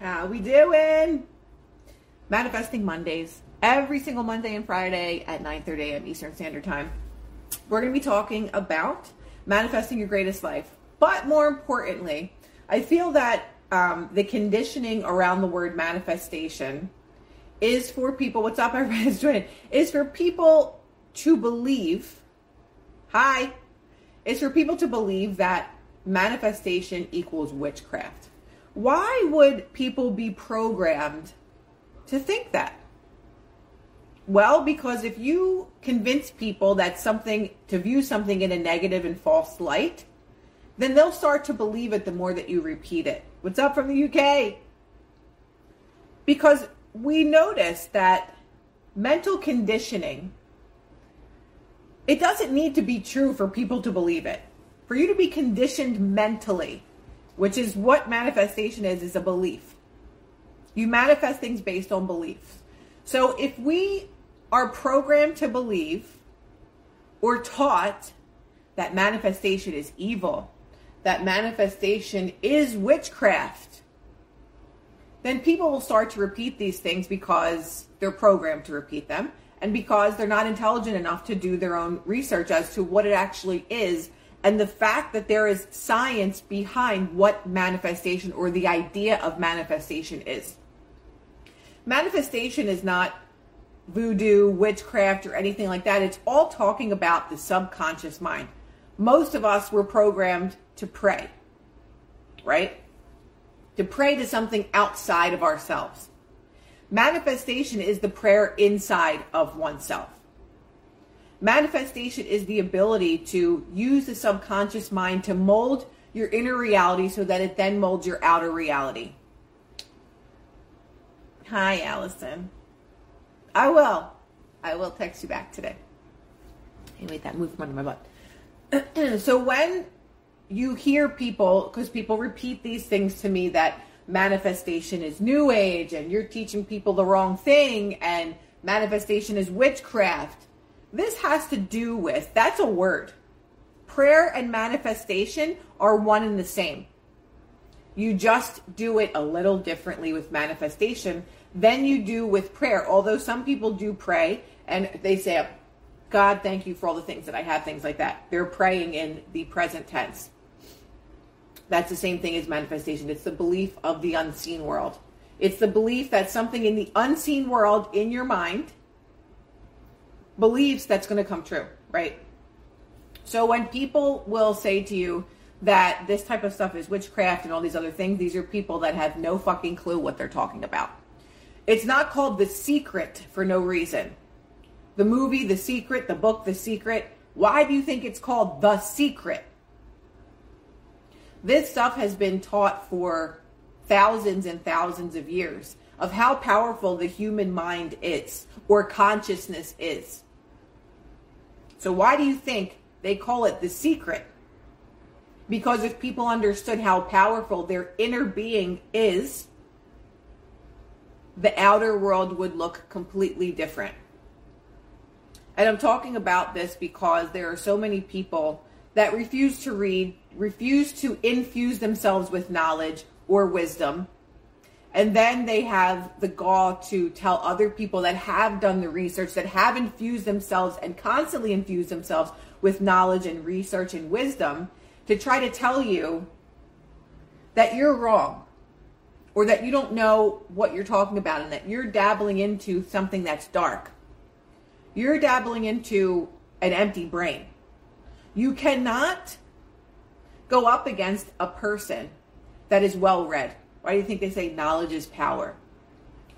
How we doing? Manifesting Mondays. Every single Monday and Friday at 9:30 a.m. Eastern Standard Time. We're going to be talking about manifesting your greatest life. But more importantly, I feel that um, the conditioning around the word manifestation is for people. What's up, everybody's joining? Is for people to believe. Hi. Is for people to believe that manifestation equals witchcraft. Why would people be programmed to think that? Well, because if you convince people that something, to view something in a negative and false light, then they'll start to believe it the more that you repeat it. What's up from the UK? Because we notice that mental conditioning, it doesn't need to be true for people to believe it. For you to be conditioned mentally which is what manifestation is is a belief. You manifest things based on beliefs. So if we are programmed to believe or taught that manifestation is evil, that manifestation is witchcraft, then people will start to repeat these things because they're programmed to repeat them and because they're not intelligent enough to do their own research as to what it actually is and the fact that there is science behind what manifestation or the idea of manifestation is. Manifestation is not voodoo, witchcraft, or anything like that. It's all talking about the subconscious mind. Most of us were programmed to pray, right? To pray to something outside of ourselves. Manifestation is the prayer inside of oneself. Manifestation is the ability to use the subconscious mind to mold your inner reality so that it then molds your outer reality. Hi, Allison. I will. I will text you back today. Wait, that moved from under my butt. so when you hear people, because people repeat these things to me that manifestation is new age and you're teaching people the wrong thing and manifestation is witchcraft this has to do with that's a word. Prayer and manifestation are one and the same. You just do it a little differently with manifestation than you do with prayer. Although some people do pray and they say, God, thank you for all the things that I have, things like that. They're praying in the present tense. That's the same thing as manifestation. It's the belief of the unseen world. It's the belief that something in the unseen world in your mind believes that's going to come true, right? So when people will say to you that this type of stuff is witchcraft and all these other things, these are people that have no fucking clue what they're talking about. It's not called The Secret for no reason. The movie The Secret, the book The Secret, why do you think it's called The Secret? This stuff has been taught for thousands and thousands of years of how powerful the human mind is or consciousness is. So why do you think they call it the secret? Because if people understood how powerful their inner being is, the outer world would look completely different. And I'm talking about this because there are so many people that refuse to read, refuse to infuse themselves with knowledge or wisdom, and then they have the gall to tell other people that have done the research, that have infused themselves and constantly infused themselves with knowledge and research and wisdom to try to tell you that you're wrong or that you don't know what you're talking about and that you're dabbling into something that's dark. You're dabbling into an empty brain. You cannot go up against a person that is well read why do you think they say knowledge is power?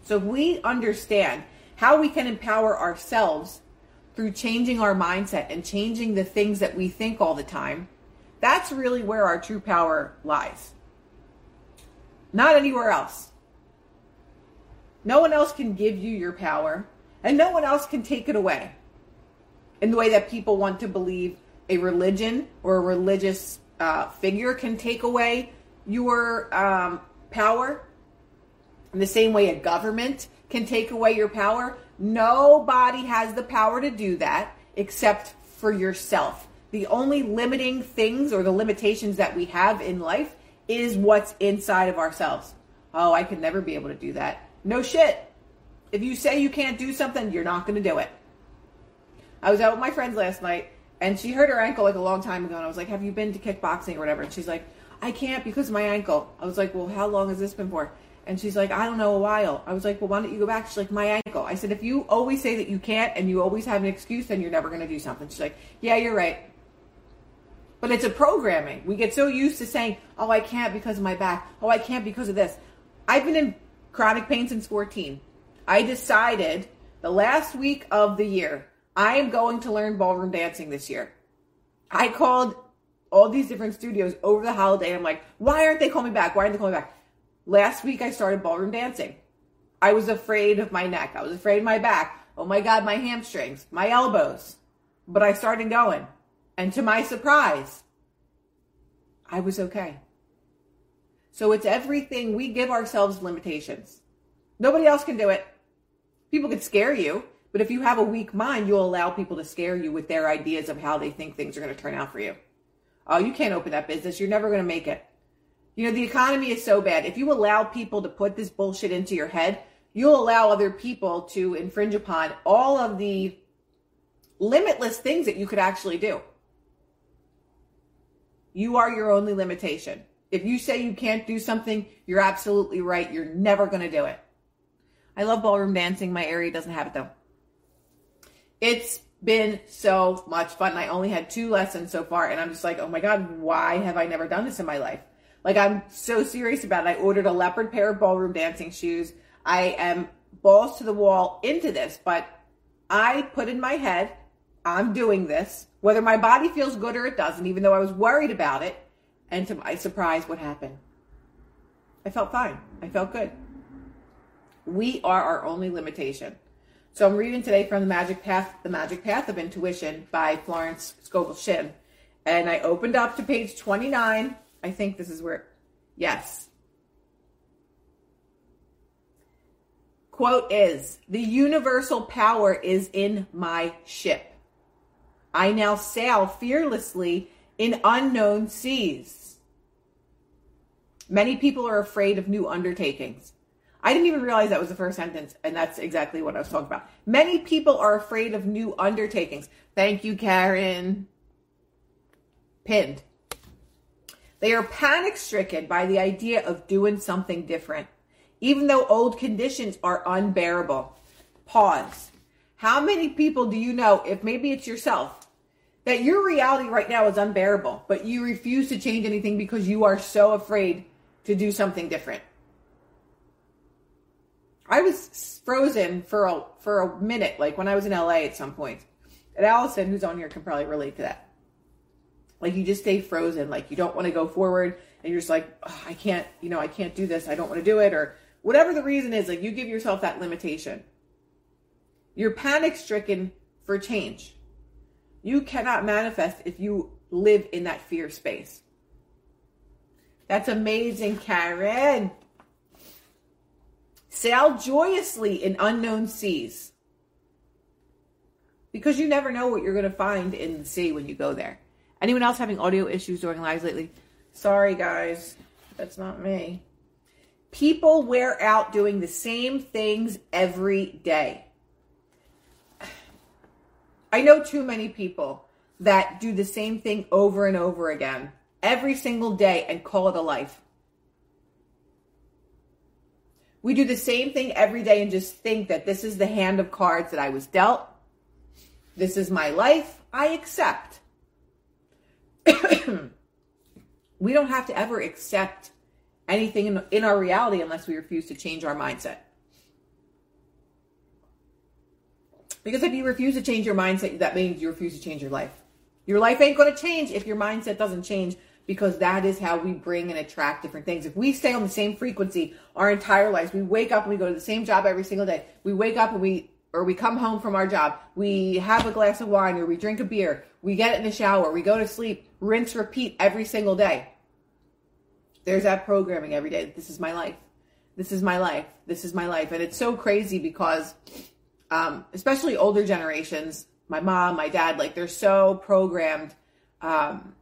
So if we understand how we can empower ourselves through changing our mindset and changing the things that we think all the time, that's really where our true power lies. Not anywhere else. No one else can give you your power, and no one else can take it away. In the way that people want to believe a religion or a religious uh, figure can take away your um, power, in the same way a government can take away your power, nobody has the power to do that except for yourself. The only limiting things or the limitations that we have in life is what's inside of ourselves. Oh, I could never be able to do that. No shit. If you say you can't do something, you're not going to do it. I was out with my friends last night and she hurt her ankle like a long time ago. And I was like, Have you been to kickboxing or whatever? And she's like, I can't because of my ankle. I was like, Well, how long has this been for? And she's like, I don't know, a while. I was like, Well, why don't you go back? She's like, My ankle. I said, If you always say that you can't and you always have an excuse, then you're never going to do something. She's like, Yeah, you're right. But it's a programming. We get so used to saying, Oh, I can't because of my back. Oh, I can't because of this. I've been in chronic pain since 14. I decided the last week of the year, I am going to learn ballroom dancing this year. I called all these different studios over the holiday. I'm like, why aren't they calling me back? Why aren't they calling me back? Last week I started ballroom dancing. I was afraid of my neck. I was afraid of my back. Oh my God, my hamstrings, my elbows. But I started going. And to my surprise, I was okay. So it's everything. We give ourselves limitations. Nobody else can do it. People could scare you, but if you have a weak mind, you'll allow people to scare you with their ideas of how they think things are going to turn out for you. Oh, you can't open that business. You're never going to make it. You know, the economy is so bad. If you allow people to put this bullshit into your head, you'll allow other people to infringe upon all of the limitless things that you could actually do. You are your only limitation. If you say you can't do something, you're absolutely right. You're never going to do it. I love ballroom dancing. My area doesn't have it though. It's been so much fun. I only had two lessons so far, and I'm just like, oh my God, why have I never done this in my life? Like, I'm so serious about it. I ordered a leopard pair of ballroom dancing shoes. I am balls to the wall into this, but I put in my head, I'm doing this, whether my body feels good or it doesn't, even though I was worried about it. And to my surprise, what happened? I felt fine. I felt good. We are our only limitation. So I'm reading today from the Magic Path, The Magic Path of Intuition by Florence Scovel Shinn. And I opened up to page 29. I think this is where, yes. Quote is The universal power is in my ship. I now sail fearlessly in unknown seas. Many people are afraid of new undertakings. I didn't even realize that was the first sentence, and that's exactly what I was talking about. Many people are afraid of new undertakings. Thank you, Karen. Pinned. They are panic stricken by the idea of doing something different, even though old conditions are unbearable. Pause. How many people do you know, if maybe it's yourself, that your reality right now is unbearable, but you refuse to change anything because you are so afraid to do something different? I was frozen for a for a minute, like when I was in LA at some point. And Allison, who's on here, can probably relate to that. Like you just stay frozen, like you don't want to go forward, and you're just like, oh, I can't, you know, I can't do this. I don't want to do it, or whatever the reason is. Like you give yourself that limitation. You're panic stricken for change. You cannot manifest if you live in that fear space. That's amazing, Karen. Sail joyously in unknown seas. Because you never know what you're going to find in the sea when you go there. Anyone else having audio issues during lives lately? Sorry, guys. That's not me. People wear out doing the same things every day. I know too many people that do the same thing over and over again every single day and call it a life. We do the same thing every day and just think that this is the hand of cards that I was dealt. This is my life. I accept. we don't have to ever accept anything in, in our reality unless we refuse to change our mindset. Because if you refuse to change your mindset, that means you refuse to change your life. Your life ain't going to change if your mindset doesn't change because that is how we bring and attract different things. If we stay on the same frequency our entire lives, we wake up and we go to the same job every single day. We wake up and we or we come home from our job, we have a glass of wine or we drink a beer, we get in the shower, we go to sleep, rinse, repeat every single day. There's that programming every day. This is my life. This is my life. This is my life. And it's so crazy because, um, especially older generations, my mom, my dad, like they're so programmed um,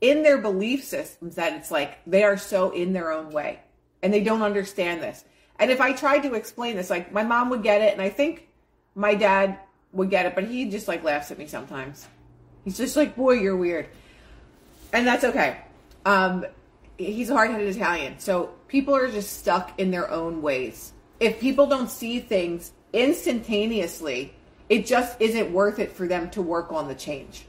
in their belief systems that it's like they are so in their own way. and they don't understand this. And if I tried to explain this, like my mom would get it, and I think my dad would get it, but he just like laughs at me sometimes. He's just like, "Boy, you're weird," and that's okay. Um, he's a hard-headed Italian, so people are just stuck in their own ways. If people don't see things instantaneously, it just isn't worth it for them to work on the change.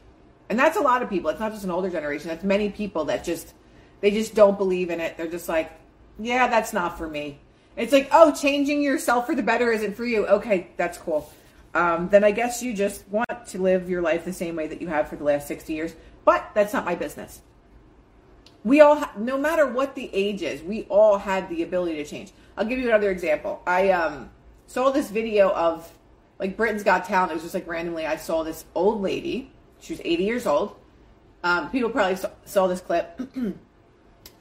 And that's a lot of people. It's not just an older generation. That's many people that just they just don't believe in it. They're just like, yeah, that's not for me. It's like, oh, changing yourself for the better isn't for you. Okay, that's cool. Um, then I guess you just want to live your life the same way that you have for the last 60 years. But that's not my business. We all, ha- no matter what the age is, we all had the ability to change. I'll give you another example. I um, saw this video of like Britain's Got Talent. It was just like randomly, I saw this old lady. She was 80 years old. Um, people probably saw, saw this clip.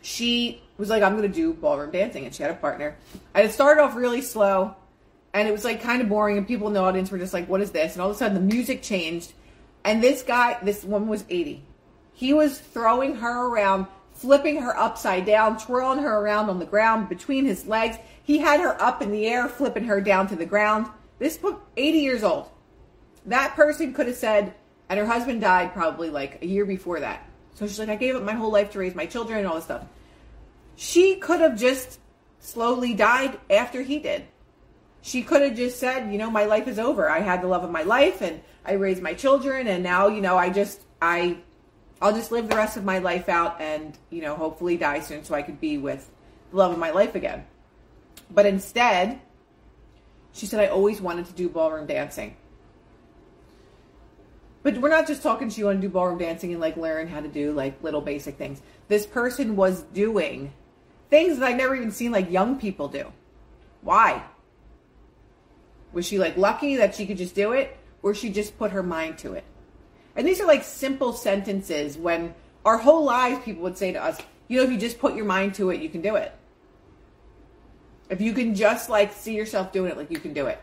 she was like, I'm going to do ballroom dancing. And she had a partner. And it started off really slow. And it was like kind of boring. And people in the audience were just like, what is this? And all of a sudden the music changed. And this guy, this woman was 80. He was throwing her around, flipping her upside down, twirling her around on the ground between his legs. He had her up in the air, flipping her down to the ground. This book, 80 years old. That person could have said, and her husband died probably like a year before that. So she's like, I gave up my whole life to raise my children and all this stuff. She could have just slowly died after he did. She could have just said, you know, my life is over. I had the love of my life and I raised my children and now, you know, I just I I'll just live the rest of my life out and, you know, hopefully die soon so I could be with the love of my life again. But instead, she said I always wanted to do ballroom dancing. But we're not just talking she wanted to do ballroom dancing and like learn how to do like little basic things. This person was doing things that I've never even seen like young people do. Why? Was she like lucky that she could just do it? Or she just put her mind to it? And these are like simple sentences when our whole lives people would say to us, you know, if you just put your mind to it, you can do it. If you can just like see yourself doing it, like you can do it.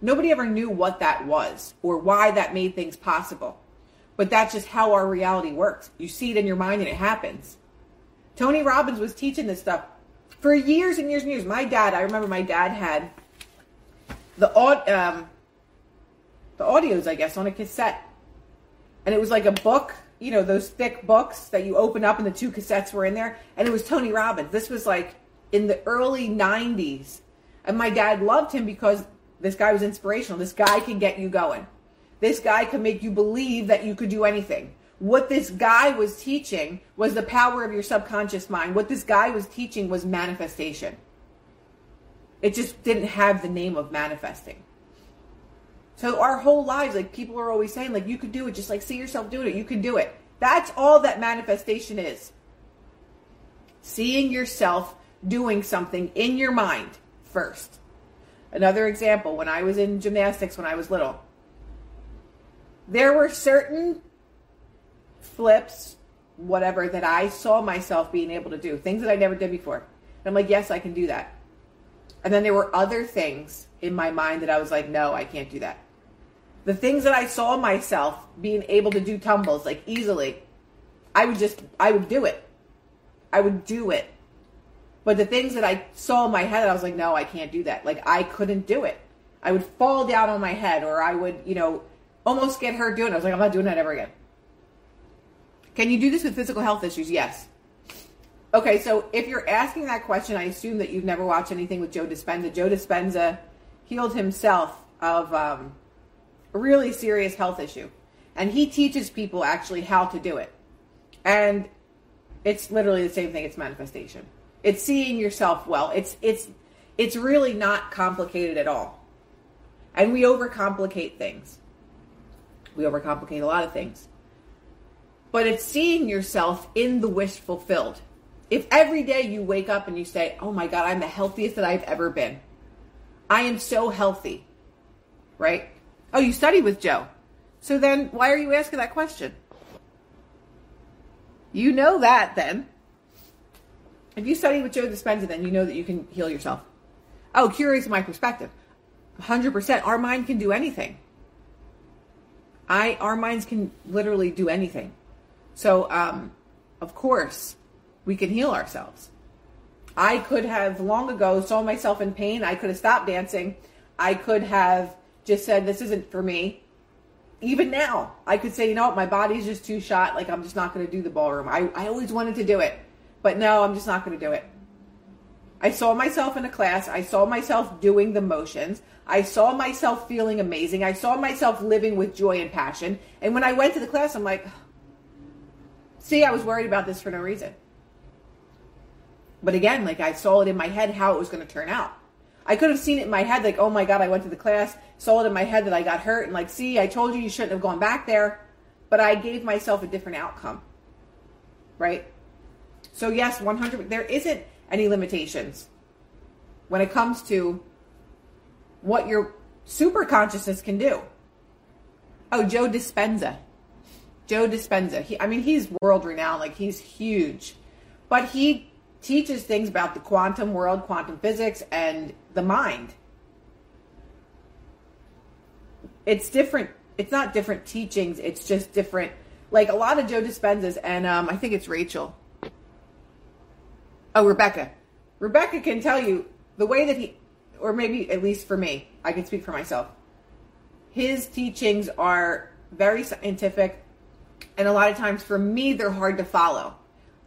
Nobody ever knew what that was or why that made things possible. But that's just how our reality works. You see it in your mind and it happens. Tony Robbins was teaching this stuff for years and years and years. My dad, I remember my dad had the um, the audios, I guess, on a cassette, and it was like a book, you know, those thick books that you open up, and the two cassettes were in there, and it was Tony Robbins. This was like in the early '90s, and my dad loved him because this guy was inspirational. This guy can get you going. This guy can make you believe that you could do anything. What this guy was teaching was the power of your subconscious mind. What this guy was teaching was manifestation. It just didn't have the name of manifesting. So our whole lives, like people are always saying, like you could do it, just like see yourself doing it, you can do it. That's all that manifestation is. Seeing yourself doing something in your mind first. Another example, when I was in gymnastics when I was little, there were certain flips, whatever, that I saw myself being able to do, things that I never did before. And I'm like, yes, I can do that. And then there were other things in my mind that I was like, no, I can't do that. The things that I saw myself being able to do tumbles like easily, I would just, I would do it. I would do it. But the things that I saw in my head, I was like, no, I can't do that. Like I couldn't do it. I would fall down on my head or I would, you know, almost get hurt doing it. I was like, I'm not doing that ever again. Can you do this with physical health issues? Yes. Okay, so if you're asking that question, I assume that you've never watched anything with Joe Dispenza. Joe Dispenza healed himself of um, a really serious health issue. And he teaches people actually how to do it. And it's literally the same thing, it's manifestation. It's seeing yourself well. It's it's it's really not complicated at all. And we overcomplicate things. We overcomplicate a lot of things. But it's seeing yourself in the wish fulfilled. If every day you wake up and you say, "Oh my god, I'm the healthiest that I've ever been. I am so healthy." Right? Oh, you study with Joe. So then why are you asking that question? You know that then. If you study with Joe Dispenza, then you know that you can heal yourself. Oh, curious my perspective. 100%. Our mind can do anything. I, our minds can literally do anything. So, um, of course, we can heal ourselves. I could have long ago saw myself in pain. I could have stopped dancing. I could have just said, this isn't for me. Even now, I could say, you know what, my body's just too shot. Like, I'm just not going to do the ballroom. I, I always wanted to do it, but no, I'm just not going to do it. I saw myself in a class. I saw myself doing the motions. I saw myself feeling amazing. I saw myself living with joy and passion. And when I went to the class, I'm like, see, I was worried about this for no reason. But again, like I saw it in my head how it was going to turn out. I could have seen it in my head, like, oh my God, I went to the class, saw it in my head that I got hurt, and like, see, I told you you shouldn't have gone back there. But I gave myself a different outcome. Right? So, yes, 100, there isn't any limitations when it comes to what your super consciousness can do. Oh, Joe Dispenza. Joe Dispenza. He, I mean, he's world renowned. Like, he's huge. But he teaches things about the quantum world, quantum physics, and the mind. It's different. It's not different teachings. It's just different. Like a lot of Joe Dispenza's, and um, I think it's Rachel. Oh, Rebecca. Rebecca can tell you the way that he, or maybe at least for me, I can speak for myself. His teachings are very scientific, and a lot of times for me, they're hard to follow.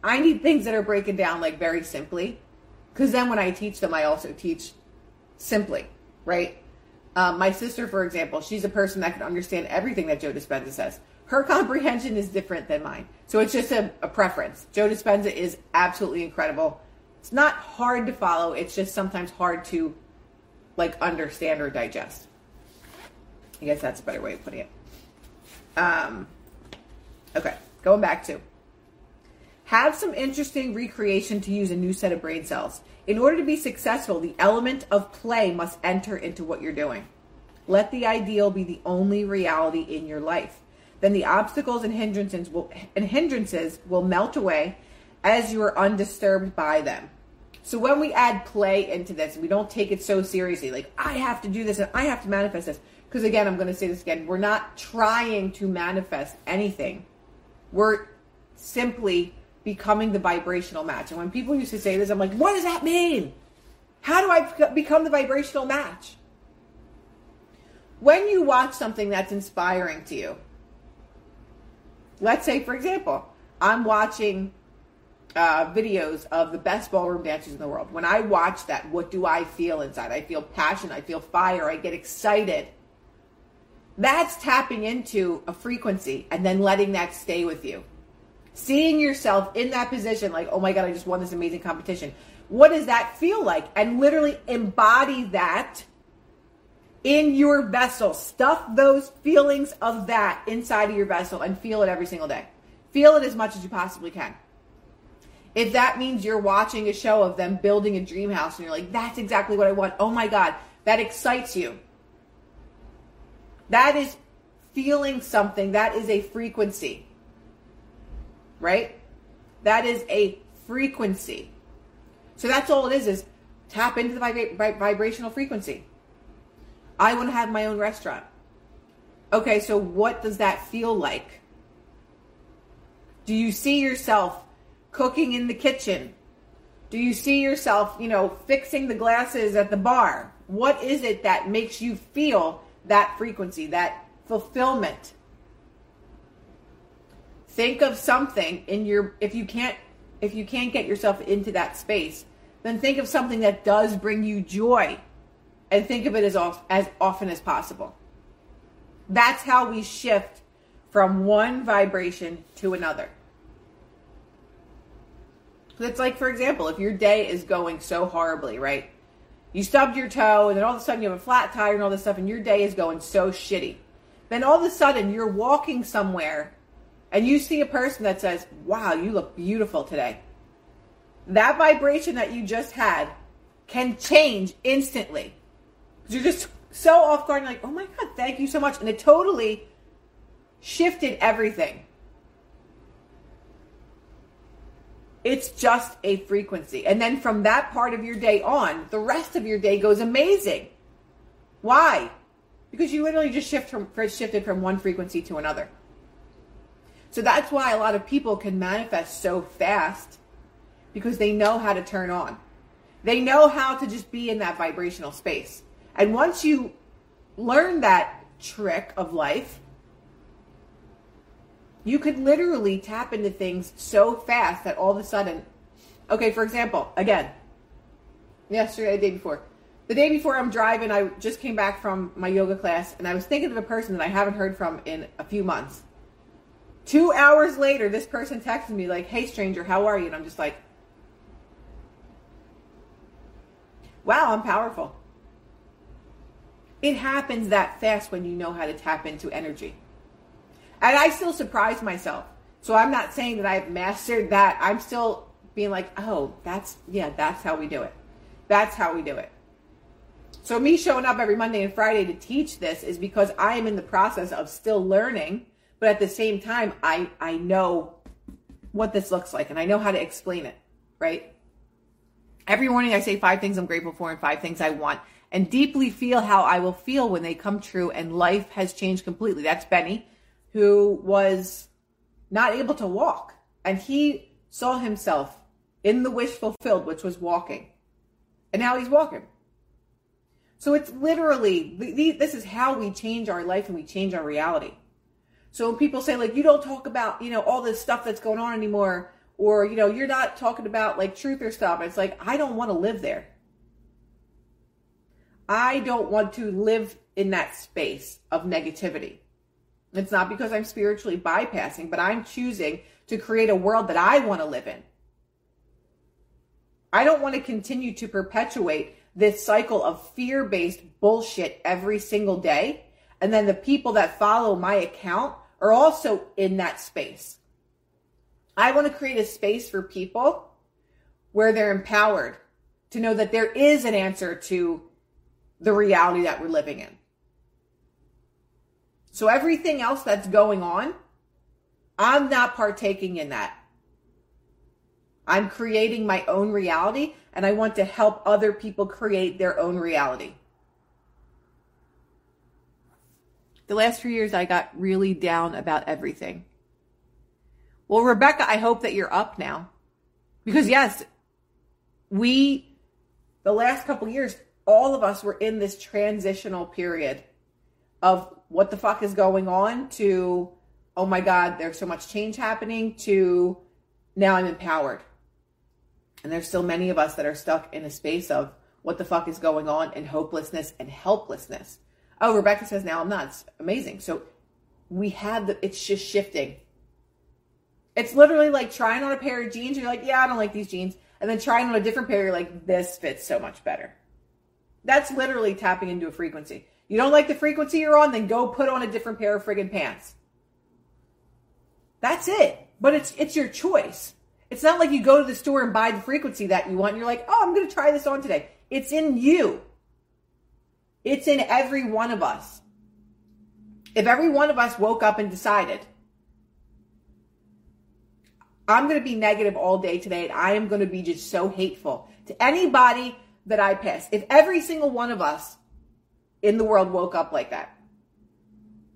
I need things that are breaking down like very simply, because then when I teach them, I also teach simply, right? Um, my sister, for example, she's a person that can understand everything that Joe Dispenza says. Her comprehension is different than mine. So it's just a, a preference. Joe Dispenza is absolutely incredible. It's not hard to follow, it's just sometimes hard to like understand or digest. I guess that's a better way of putting it. Um, okay, going back to have some interesting recreation to use a new set of brain cells. In order to be successful, the element of play must enter into what you're doing. Let the ideal be the only reality in your life. Then the obstacles and hindrances will, and hindrances will melt away as you are undisturbed by them. So when we add play into this, we don't take it so seriously, like I have to do this and I have to manifest this. Because again, I'm going to say this again, we're not trying to manifest anything. We're simply becoming the vibrational match. And when people used to say this, I'm like, what does that mean? How do I become the vibrational match? When you watch something that's inspiring to you, let's say, for example, I'm watching uh, videos of the best ballroom dancers in the world. When I watch that, what do I feel inside? I feel passion, I feel fire, I get excited. That's tapping into a frequency and then letting that stay with you seeing yourself in that position, like, oh my God, I just won this amazing competition. What does that feel like? And literally embody that in your vessel. Stuff those feelings of that inside of your vessel and feel it every single day. Feel it as much as you possibly can. If that means you're watching a show of them building a dream house and you're like, that's exactly what I want. Oh my God, that excites you. That is feeling something. That is a frequency right? That is a frequency. So that's all it is, is tap into the vibra- vibrational frequency. I want to have my own restaurant. Okay, so what does that feel like? Do you see yourself cooking in the kitchen? Do you see yourself, you know, fixing the glasses at the bar? What is it that makes you feel that frequency, that fulfillment? think of something in your if you can't if you can't get yourself into that space then think of something that does bring you joy and think of it as off, as often as possible. That's how we shift from one vibration to another. It's like for example if your day is going so horribly right? You stubbed your toe and then all of a sudden you have a flat tire and all this stuff and your day is going so shitty. Then all of a sudden you're walking somewhere and you see a person that says, Wow, you look beautiful today, that vibration that you just had can change instantly. You're just so off guard, like, Oh my God, thank you so much. And it totally shifted everything. It's just a frequency. And then from that part of your day on, the rest of your day goes amazing. Why? Because you literally just shift from, shifted from one frequency to another. So that's why a lot of people can manifest so fast because they know how to turn on. They know how to just be in that vibrational space. And once you learn that trick of life, you could literally tap into things so fast that all of a sudden, okay, for example, again, yesterday, the day before, the day before I'm driving, I just came back from my yoga class and I was thinking of a person that I haven't heard from in a few months. Two hours later, this person texted me like, "Hey, stranger, how are you?" And I'm just like, "Wow, I'm powerful." It happens that fast when you know how to tap into energy. And I still surprise myself. So I'm not saying that I've mastered that. I'm still being like, "Oh, that's yeah, that's how we do it. That's how we do it." So me showing up every Monday and Friday to teach this is because I am in the process of still learning but at the same time i i know what this looks like and i know how to explain it right every morning i say five things i'm grateful for and five things i want and deeply feel how i will feel when they come true and life has changed completely. That's benny who was not able to walk and he saw himself in the wish fulfilled which was walking. And now he's walking. So it's literally this is how we change our life and we change our reality. So when people say like you don't talk about, you know, all this stuff that's going on anymore or you know, you're not talking about like truth or stuff, it's like I don't want to live there. I don't want to live in that space of negativity. It's not because I'm spiritually bypassing, but I'm choosing to create a world that I want to live in. I don't want to continue to perpetuate this cycle of fear based bullshit every single day. And then the people that follow my account are also in that space. I want to create a space for people where they're empowered to know that there is an answer to the reality that we're living in. So everything else that's going on, I'm not partaking in that. I'm creating my own reality and I want to help other people create their own reality. The last few years, I got really down about everything. Well, Rebecca, I hope that you're up now. Because, yes, we, the last couple years, all of us were in this transitional period of what the fuck is going on to, oh my God, there's so much change happening to now I'm empowered. And there's still many of us that are stuck in a space of what the fuck is going on and hopelessness and helplessness. Oh, Rebecca says now I'm not. It's amazing. So we had the, it's just shifting. It's literally like trying on a pair of jeans. You're like, yeah, I don't like these jeans. And then trying on a different pair, you're like, this fits so much better. That's literally tapping into a frequency. You don't like the frequency you're on, then go put on a different pair of friggin' pants. That's it. But it's it's your choice. It's not like you go to the store and buy the frequency that you want. And you're like, oh, I'm to try this on today. It's in you. It's in every one of us. If every one of us woke up and decided, I'm going to be negative all day today and I am going to be just so hateful to anybody that I pass. If every single one of us in the world woke up like that,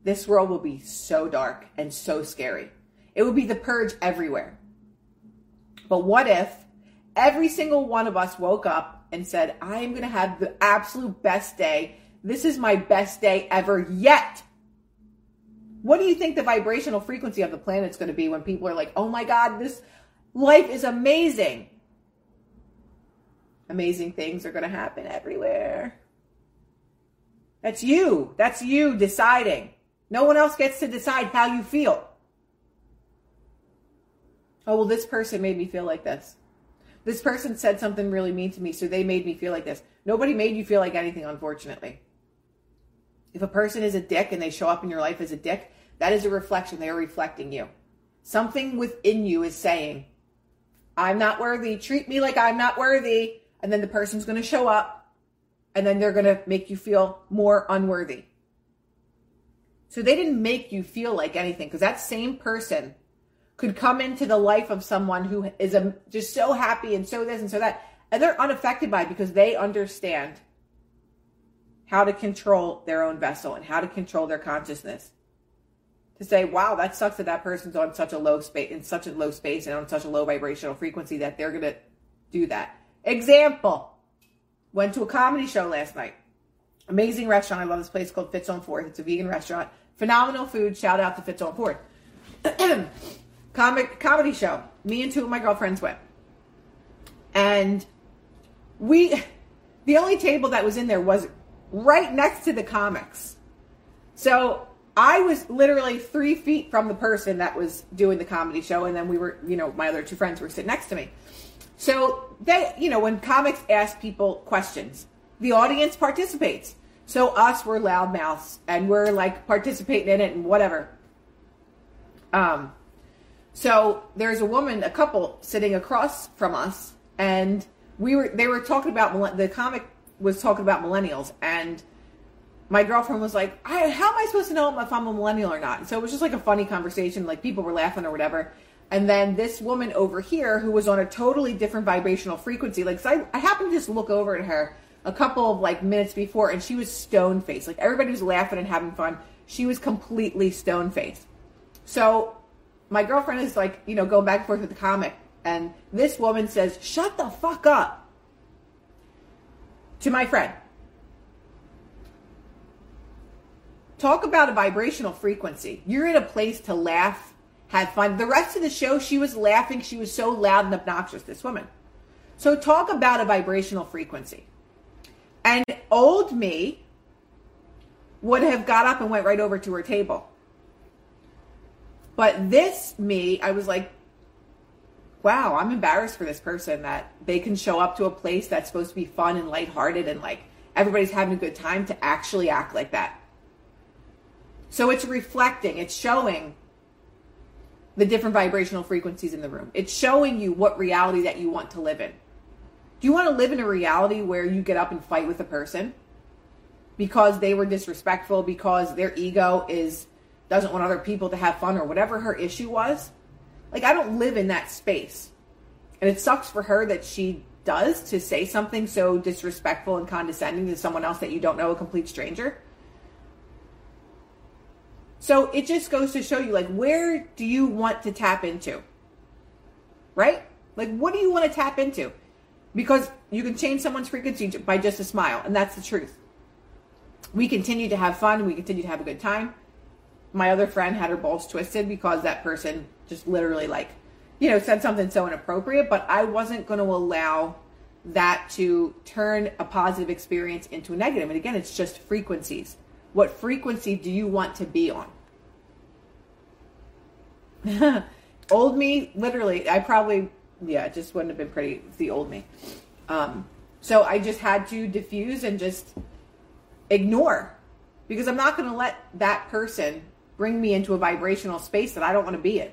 this world will be so dark and so scary. It would be the purge everywhere. But what if every single one of us woke up and said, I am going to have the absolute best day. This is my best day ever yet. What do you think the vibrational frequency of the planet's going to be when people are like, oh my God, this life is amazing? Amazing things are going to happen everywhere. That's you. That's you deciding. No one else gets to decide how you feel. Oh, well, this person made me feel like this. This person said something really mean to me, so they made me feel like this. Nobody made you feel like anything, unfortunately. If a person is a dick and they show up in your life as a dick, that is a reflection. They are reflecting you. Something within you is saying, I'm not worthy. Treat me like I'm not worthy. And then the person's going to show up and then they're going to make you feel more unworthy. So they didn't make you feel like anything because that same person could come into the life of someone who is a, just so happy and so this and so that, and they're unaffected by it because they understand how to control their own vessel and how to control their consciousness. To say, wow, that sucks that that person's on such a low space, in such a low space and on such a low vibrational frequency that they're going to do that. Example. Went to a comedy show last night. Amazing restaurant. I love this place called Fitz on Fourth. It's a vegan restaurant. Phenomenal food. Shout out to Fitz on Fourth. Comic comedy show. Me and two of my girlfriends went. And we the only table that was in there was right next to the comics. So I was literally three feet from the person that was doing the comedy show, and then we were, you know, my other two friends were sitting next to me. So they, you know, when comics ask people questions, the audience participates. So us, we're loudmouths and we're like participating in it and whatever. Um, so there's a woman, a couple sitting across from us, and we were they were talking about the comic was talking about millennials, and my girlfriend was like, "How am I supposed to know if I'm a millennial or not?" And so it was just like a funny conversation, like people were laughing or whatever. And then this woman over here, who was on a totally different vibrational frequency, like so I, I happened to just look over at her a couple of like minutes before, and she was stone faced. Like everybody was laughing and having fun. She was completely stone faced. So my girlfriend is like, you know, going back and forth with the comic, and this woman says, "Shut the fuck up," to my friend. Talk about a vibrational frequency. You're in a place to laugh, have fun. The rest of the show, she was laughing. She was so loud and obnoxious. This woman. So talk about a vibrational frequency. And old me would have got up and went right over to her table. But this me, I was like, wow, I'm embarrassed for this person that they can show up to a place that's supposed to be fun and lighthearted and like everybody's having a good time to actually act like that. So it's reflecting, it's showing the different vibrational frequencies in the room. It's showing you what reality that you want to live in. Do you want to live in a reality where you get up and fight with a person because they were disrespectful, because their ego is doesn't want other people to have fun or whatever her issue was? Like I don't live in that space. And it sucks for her that she does to say something so disrespectful and condescending to someone else that you don't know, a complete stranger. So it just goes to show you like where do you want to tap into? Right? Like what do you want to tap into? because you can change someone's frequency by just a smile, and that's the truth. We continue to have fun, we continue to have a good time. My other friend had her balls twisted because that person just literally, like, you know, said something so inappropriate, but I wasn't going to allow that to turn a positive experience into a negative. And again, it's just frequencies. What frequency do you want to be on? Old me, literally, I probably yeah, just wouldn't have been pretty. The old me. Um, so I just had to diffuse and just ignore because I'm not going to let that person bring me into a vibrational space that I don't want to be in.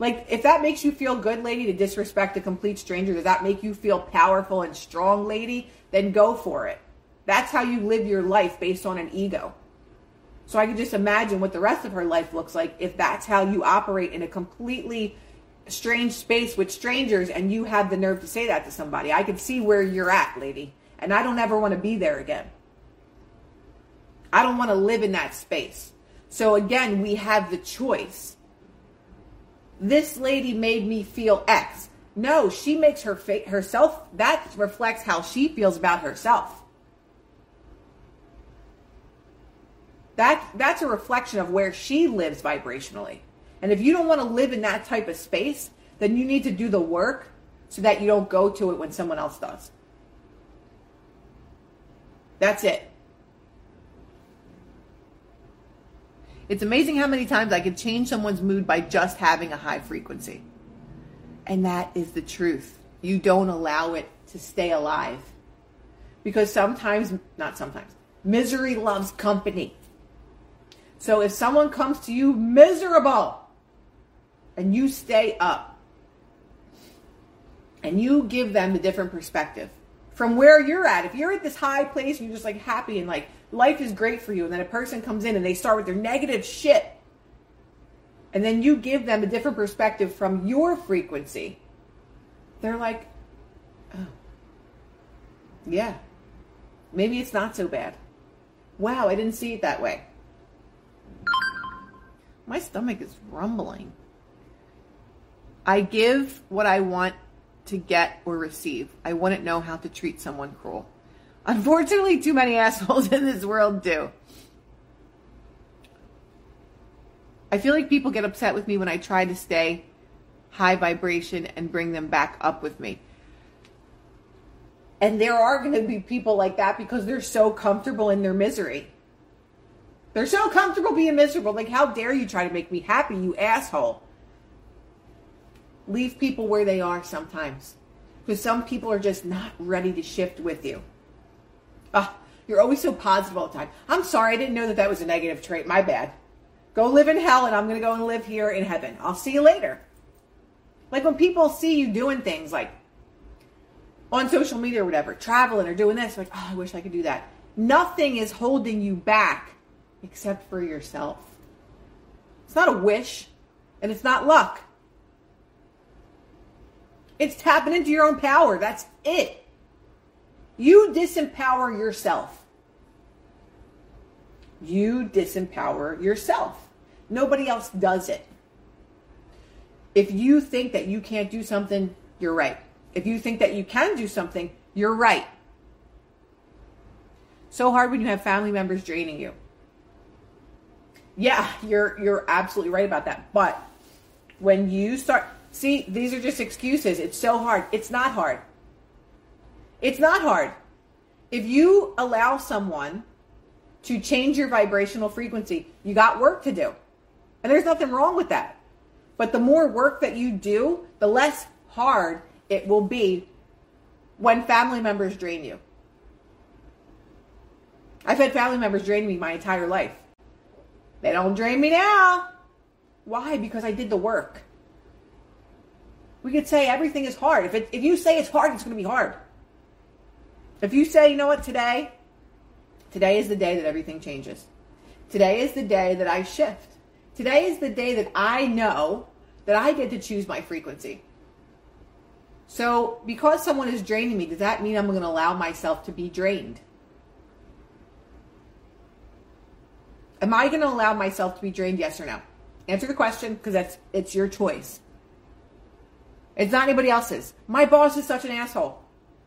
Like, if that makes you feel good, lady, to disrespect a complete stranger, does that make you feel powerful and strong, lady? Then go for it. That's how you live your life based on an ego. So I can just imagine what the rest of her life looks like if that's how you operate in a completely strange space with strangers and you have the nerve to say that to somebody. I can see where you're at, lady. And I don't ever want to be there again. I don't want to live in that space. So again, we have the choice. This lady made me feel X. No, she makes her fa- herself that reflects how she feels about herself. That that's a reflection of where she lives vibrationally. And if you don't want to live in that type of space, then you need to do the work so that you don't go to it when someone else does. That's it. It's amazing how many times I can change someone's mood by just having a high frequency. And that is the truth. You don't allow it to stay alive. Because sometimes, not sometimes, misery loves company. So if someone comes to you miserable, and you stay up and you give them a different perspective from where you're at. If you're at this high place and you're just like happy and like life is great for you, and then a person comes in and they start with their negative shit, and then you give them a different perspective from your frequency, they're like, oh, yeah, maybe it's not so bad. Wow, I didn't see it that way. My stomach is rumbling. I give what I want to get or receive. I wouldn't know how to treat someone cruel. Unfortunately, too many assholes in this world do. I feel like people get upset with me when I try to stay high vibration and bring them back up with me. And there are going to be people like that because they're so comfortable in their misery. They're so comfortable being miserable. Like, how dare you try to make me happy, you asshole? Leave people where they are sometimes. Because some people are just not ready to shift with you. Ah, you're always so positive all the time. I'm sorry, I didn't know that that was a negative trait. My bad. Go live in hell, and I'm going to go and live here in heaven. I'll see you later. Like when people see you doing things like on social media or whatever, traveling or doing this, like, oh, I wish I could do that. Nothing is holding you back except for yourself. It's not a wish, and it's not luck. It's tapping into your own power. That's it. You disempower yourself. You disempower yourself. Nobody else does it. If you think that you can't do something, you're right. If you think that you can do something, you're right. So hard when you have family members draining you. Yeah, you're you're absolutely right about that. But when you start see, these are just excuses. It's so hard. It's not hard. It's not hard. If you allow someone to change your vibrational frequency, you got work to do. And there's nothing wrong with that. But the more work that you do, the less hard it will be when family members drain you. I've had family members drain me my entire life. They don't drain me now. Why? Because I did the work. We could say everything is hard. If, it, if you say it's hard, it's going to be hard. If you say, you know what, today, today is the day that everything changes. Today is the day that I shift. Today is the day that I know that I get to choose my frequency. So, because someone is draining me, does that mean I'm going to allow myself to be drained? Am I going to allow myself to be drained? Yes or no? Answer the question because that's it's your choice. It's not anybody else's. My boss is such an asshole.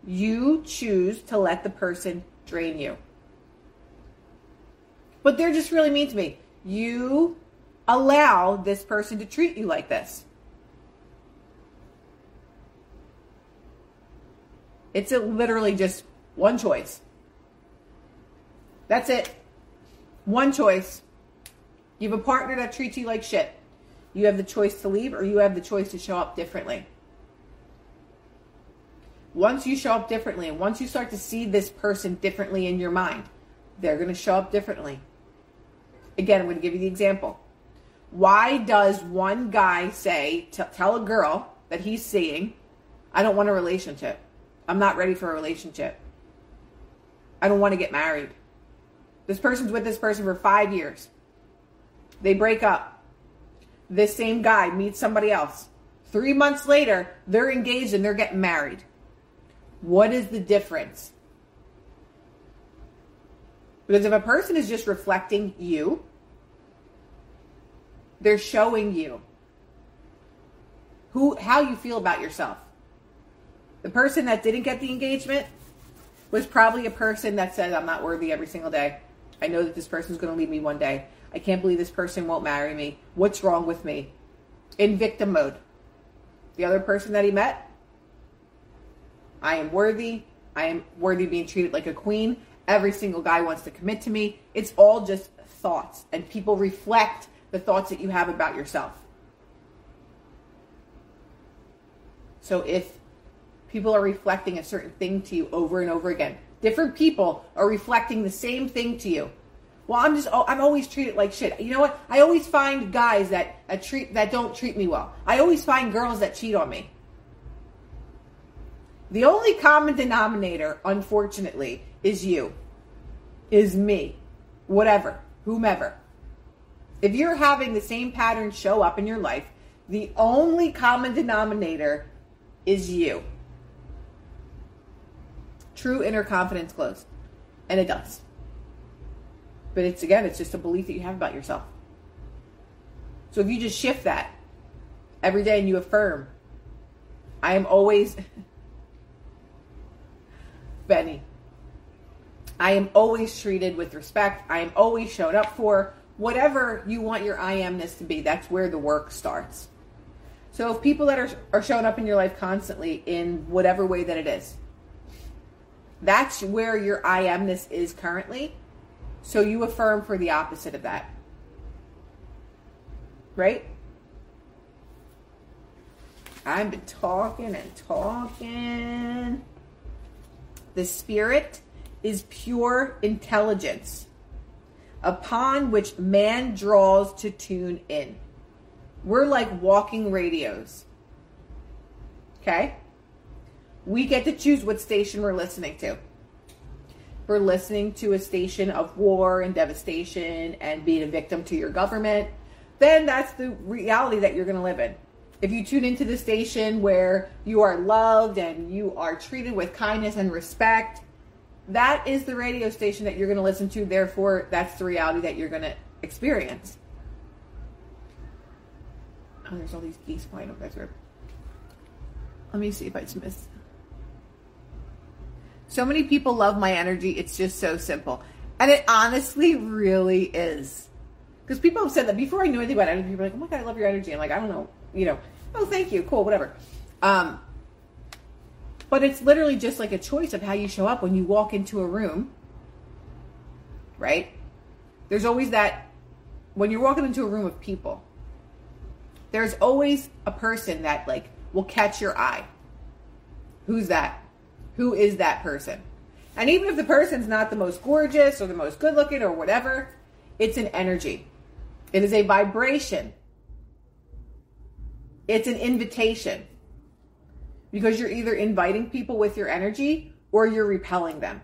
You choose to let the person drain you. But they're just really mean to me. You allow this person to treat you like this. It's literally just one choice. That's it. One choice. You have a partner that treats you like shit. You have the choice to leave or you have the choice to show up differently. Once you show up differently and once you start to see this person differently in your mind, they're going to show up differently. Again, I'm going to give you the example. Why does one guy say, to tell a girl that he's seeing, I don't want a relationship. I'm not ready for a relationship. I don't want to get married. This person's with this person for five years. They break up. This same guy meets somebody else. Three months later, they're engaged and they're getting married. What is the difference? Because if a person is just reflecting you, they're showing you who how you feel about yourself. The person that didn't get the engagement was probably a person that said, I'm not worthy every single day. I know that this person's going to leave me one day. I can't believe this person won't marry me. What's wrong with me? In victim mode. The other person that he met, I am worthy. I am worthy being treated like a queen. Every single guy wants to commit to me. It's all just thoughts, and people reflect the thoughts that you have about yourself. So if people are reflecting a certain thing to you over and over again, different people are reflecting the same thing to you. Well, I'm just oh, I'm always treated like shit. You know what? I always find guys that, that treat that don't treat me well. I always find girls that cheat on me. The only common denominator, unfortunately, is you. Is me. Whatever. Whomever. If you're having the same pattern show up in your life, the only common denominator is you. True inner confidence glows. And it does. But it's again, it's just a belief that you have about yourself. So if you just shift that every day and you affirm, I am always Benny. I am always treated with respect. I am always shown up for whatever you want your I amness to be. That's where the work starts. So if people that are, are showing up in your life constantly in whatever way that it is, that's where your I amness is currently. So you affirm for the opposite of that. Right? I've been talking and talking. The spirit is pure intelligence upon which man draws to tune in. We're like walking radios. Okay? We get to choose what station we're listening to. we're listening to a station of war and devastation and being a victim to your government, then that's the reality that you're going to live in. If you tune into the station where you are loved and you are treated with kindness and respect that is the radio station that you're going to listen to. Therefore, that's the reality that you're going to experience. Oh, there's all these geese flying over. Let me see if I just missed. So many people love my energy. It's just so simple. And it honestly really is. Because people have said that before I knew anything about energy, people were like, oh my God, I love your energy. I'm like, I don't know, you know, oh, thank you, cool, whatever. Um, but it's literally just like a choice of how you show up when you walk into a room, right? There's always that, when you're walking into a room of people, there's always a person that like will catch your eye. Who's that? Who is that person? And even if the person's not the most gorgeous or the most good looking or whatever, it's an energy. It is a vibration. It's an invitation because you're either inviting people with your energy or you're repelling them.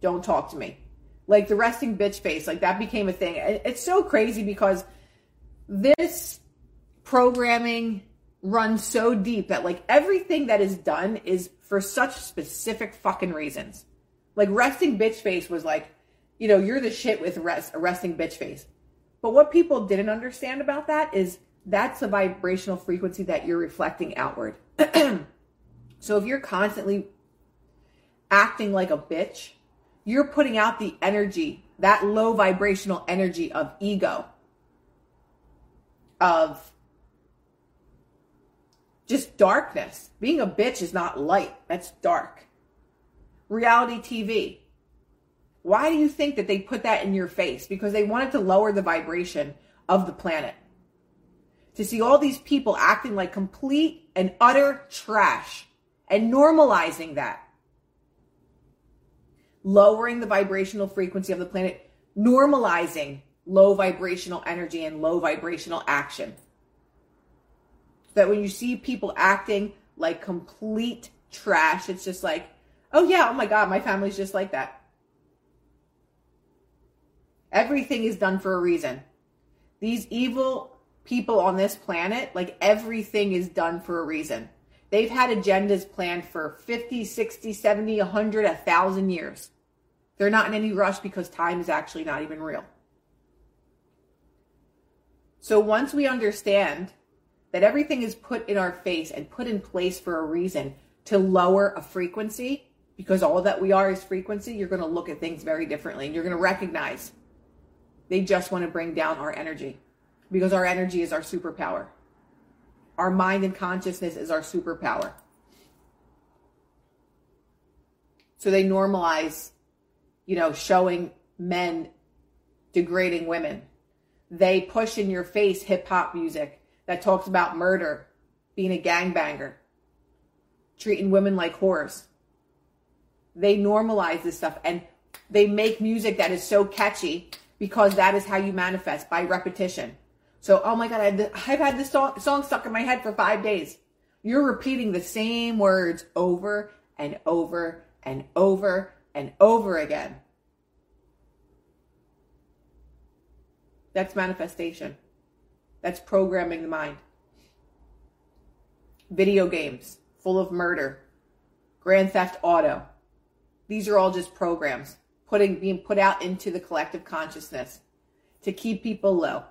Don't talk to me. Like the resting bitch face, like that became a thing. It's so crazy because this programming runs so deep that like everything that is done is for such specific fucking reasons. Like resting bitch face was like, you know, you're the shit with rest, resting bitch face. But what people didn't understand about that is that's a vibrational frequency that you're reflecting outward. so if you're constantly acting like a bitch, you're putting out the energy, that low vibrational energy of ego, of just darkness. Being a bitch is not light, that's dark. Reality TV. Why do you think that they put that in your face? Because they wanted to lower the vibration of the planet to see all these people acting like complete and utter trash and normalizing that. Lowering the vibrational frequency of the planet, normalizing low vibrational energy and low vibrational action. That when you see people acting like complete trash, it's just like, oh yeah, oh my God, my family's just like that. Everything is done for a reason. These evil people on this planet, like everything is done for a reason. They've had agendas planned for 50, 60, 70, 100, 1,000 years. They're not in any rush because time is actually not even real. So once we understand that everything is put in our face and put in place for a reason to lower a frequency, because all that we are is frequency, you're going to look at things very differently and you're going to recognize they just want to bring down our energy because our energy is our superpower. Our mind and consciousness is our superpower. So they normalize, you know, showing men degrading women. They push in your face hip hop music that talks about murder, being a gangbanger, treating women like whores. They normalize this stuff and they make music that is so catchy because that is how you manifest by repetition. So, oh my God, I've had this song, song stuck in my head for five days. You're repeating the same words over and over and over and over again. That's manifestation. That's programming the mind. Video games full of murder, Grand Theft Auto. These are all just programs putting being put out into the collective consciousness to keep people low.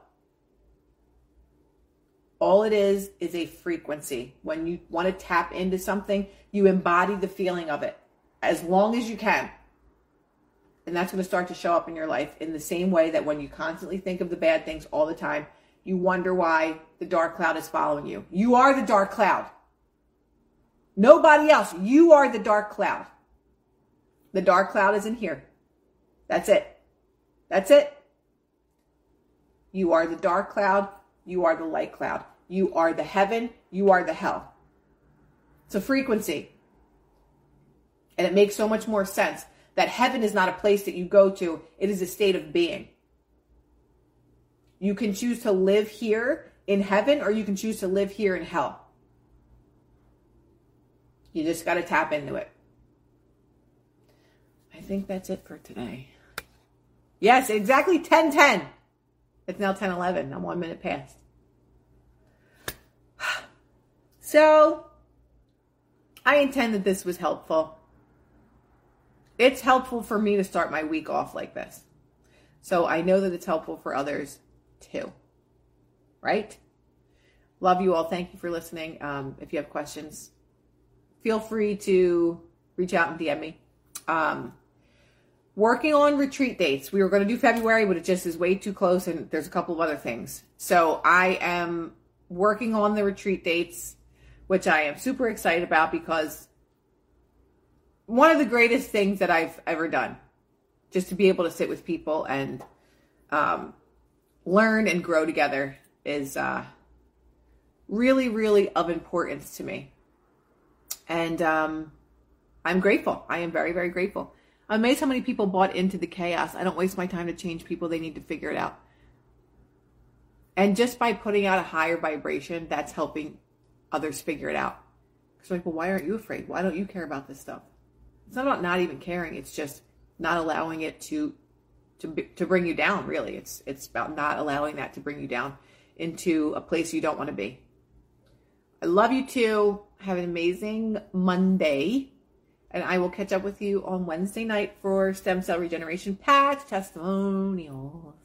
All it is is a frequency. When you want to tap into something, you embody the feeling of it as long as you can. And that's going to start to show up in your life in the same way that when you constantly think of the bad things all the time, you wonder why the dark cloud is following you. You are the dark cloud. Nobody else. You are the dark cloud. The dark cloud is in here. That's it. That's it. You are the dark cloud. You are the light cloud. You are the heaven. You are the hell. It's a frequency. And it makes so much more sense that heaven is not a place that you go to, it is a state of being. You can choose to live here in heaven or you can choose to live here in hell. You just got to tap into it. I think that's it for today. Yes, exactly 10 10. It's now 10 11. I'm one minute past. So, I intend that this was helpful. It's helpful for me to start my week off like this. So, I know that it's helpful for others too. Right? Love you all. Thank you for listening. Um, if you have questions, feel free to reach out and DM me. Um, working on retreat dates. We were going to do February, but it just is way too close, and there's a couple of other things. So I am working on the retreat dates, which I am super excited about because one of the greatest things that I've ever done, just to be able to sit with people and um, learn and grow together, is uh, really, really of importance to me. And um, I'm grateful. I am very, very grateful. I'm amazed how many people bought into the chaos. I don't waste my time to change people. They need to figure it out. And just by putting out a higher vibration, that's helping others figure it out. Because like, well, why aren't you afraid? Why don't you care about this stuff? It's not about not even caring. It's just not allowing it to to to bring you down. Really, it's it's about not allowing that to bring you down into a place you don't want to be. I love you too. Have an amazing Monday. And I will catch up with you on Wednesday night for stem cell regeneration patch testimonials.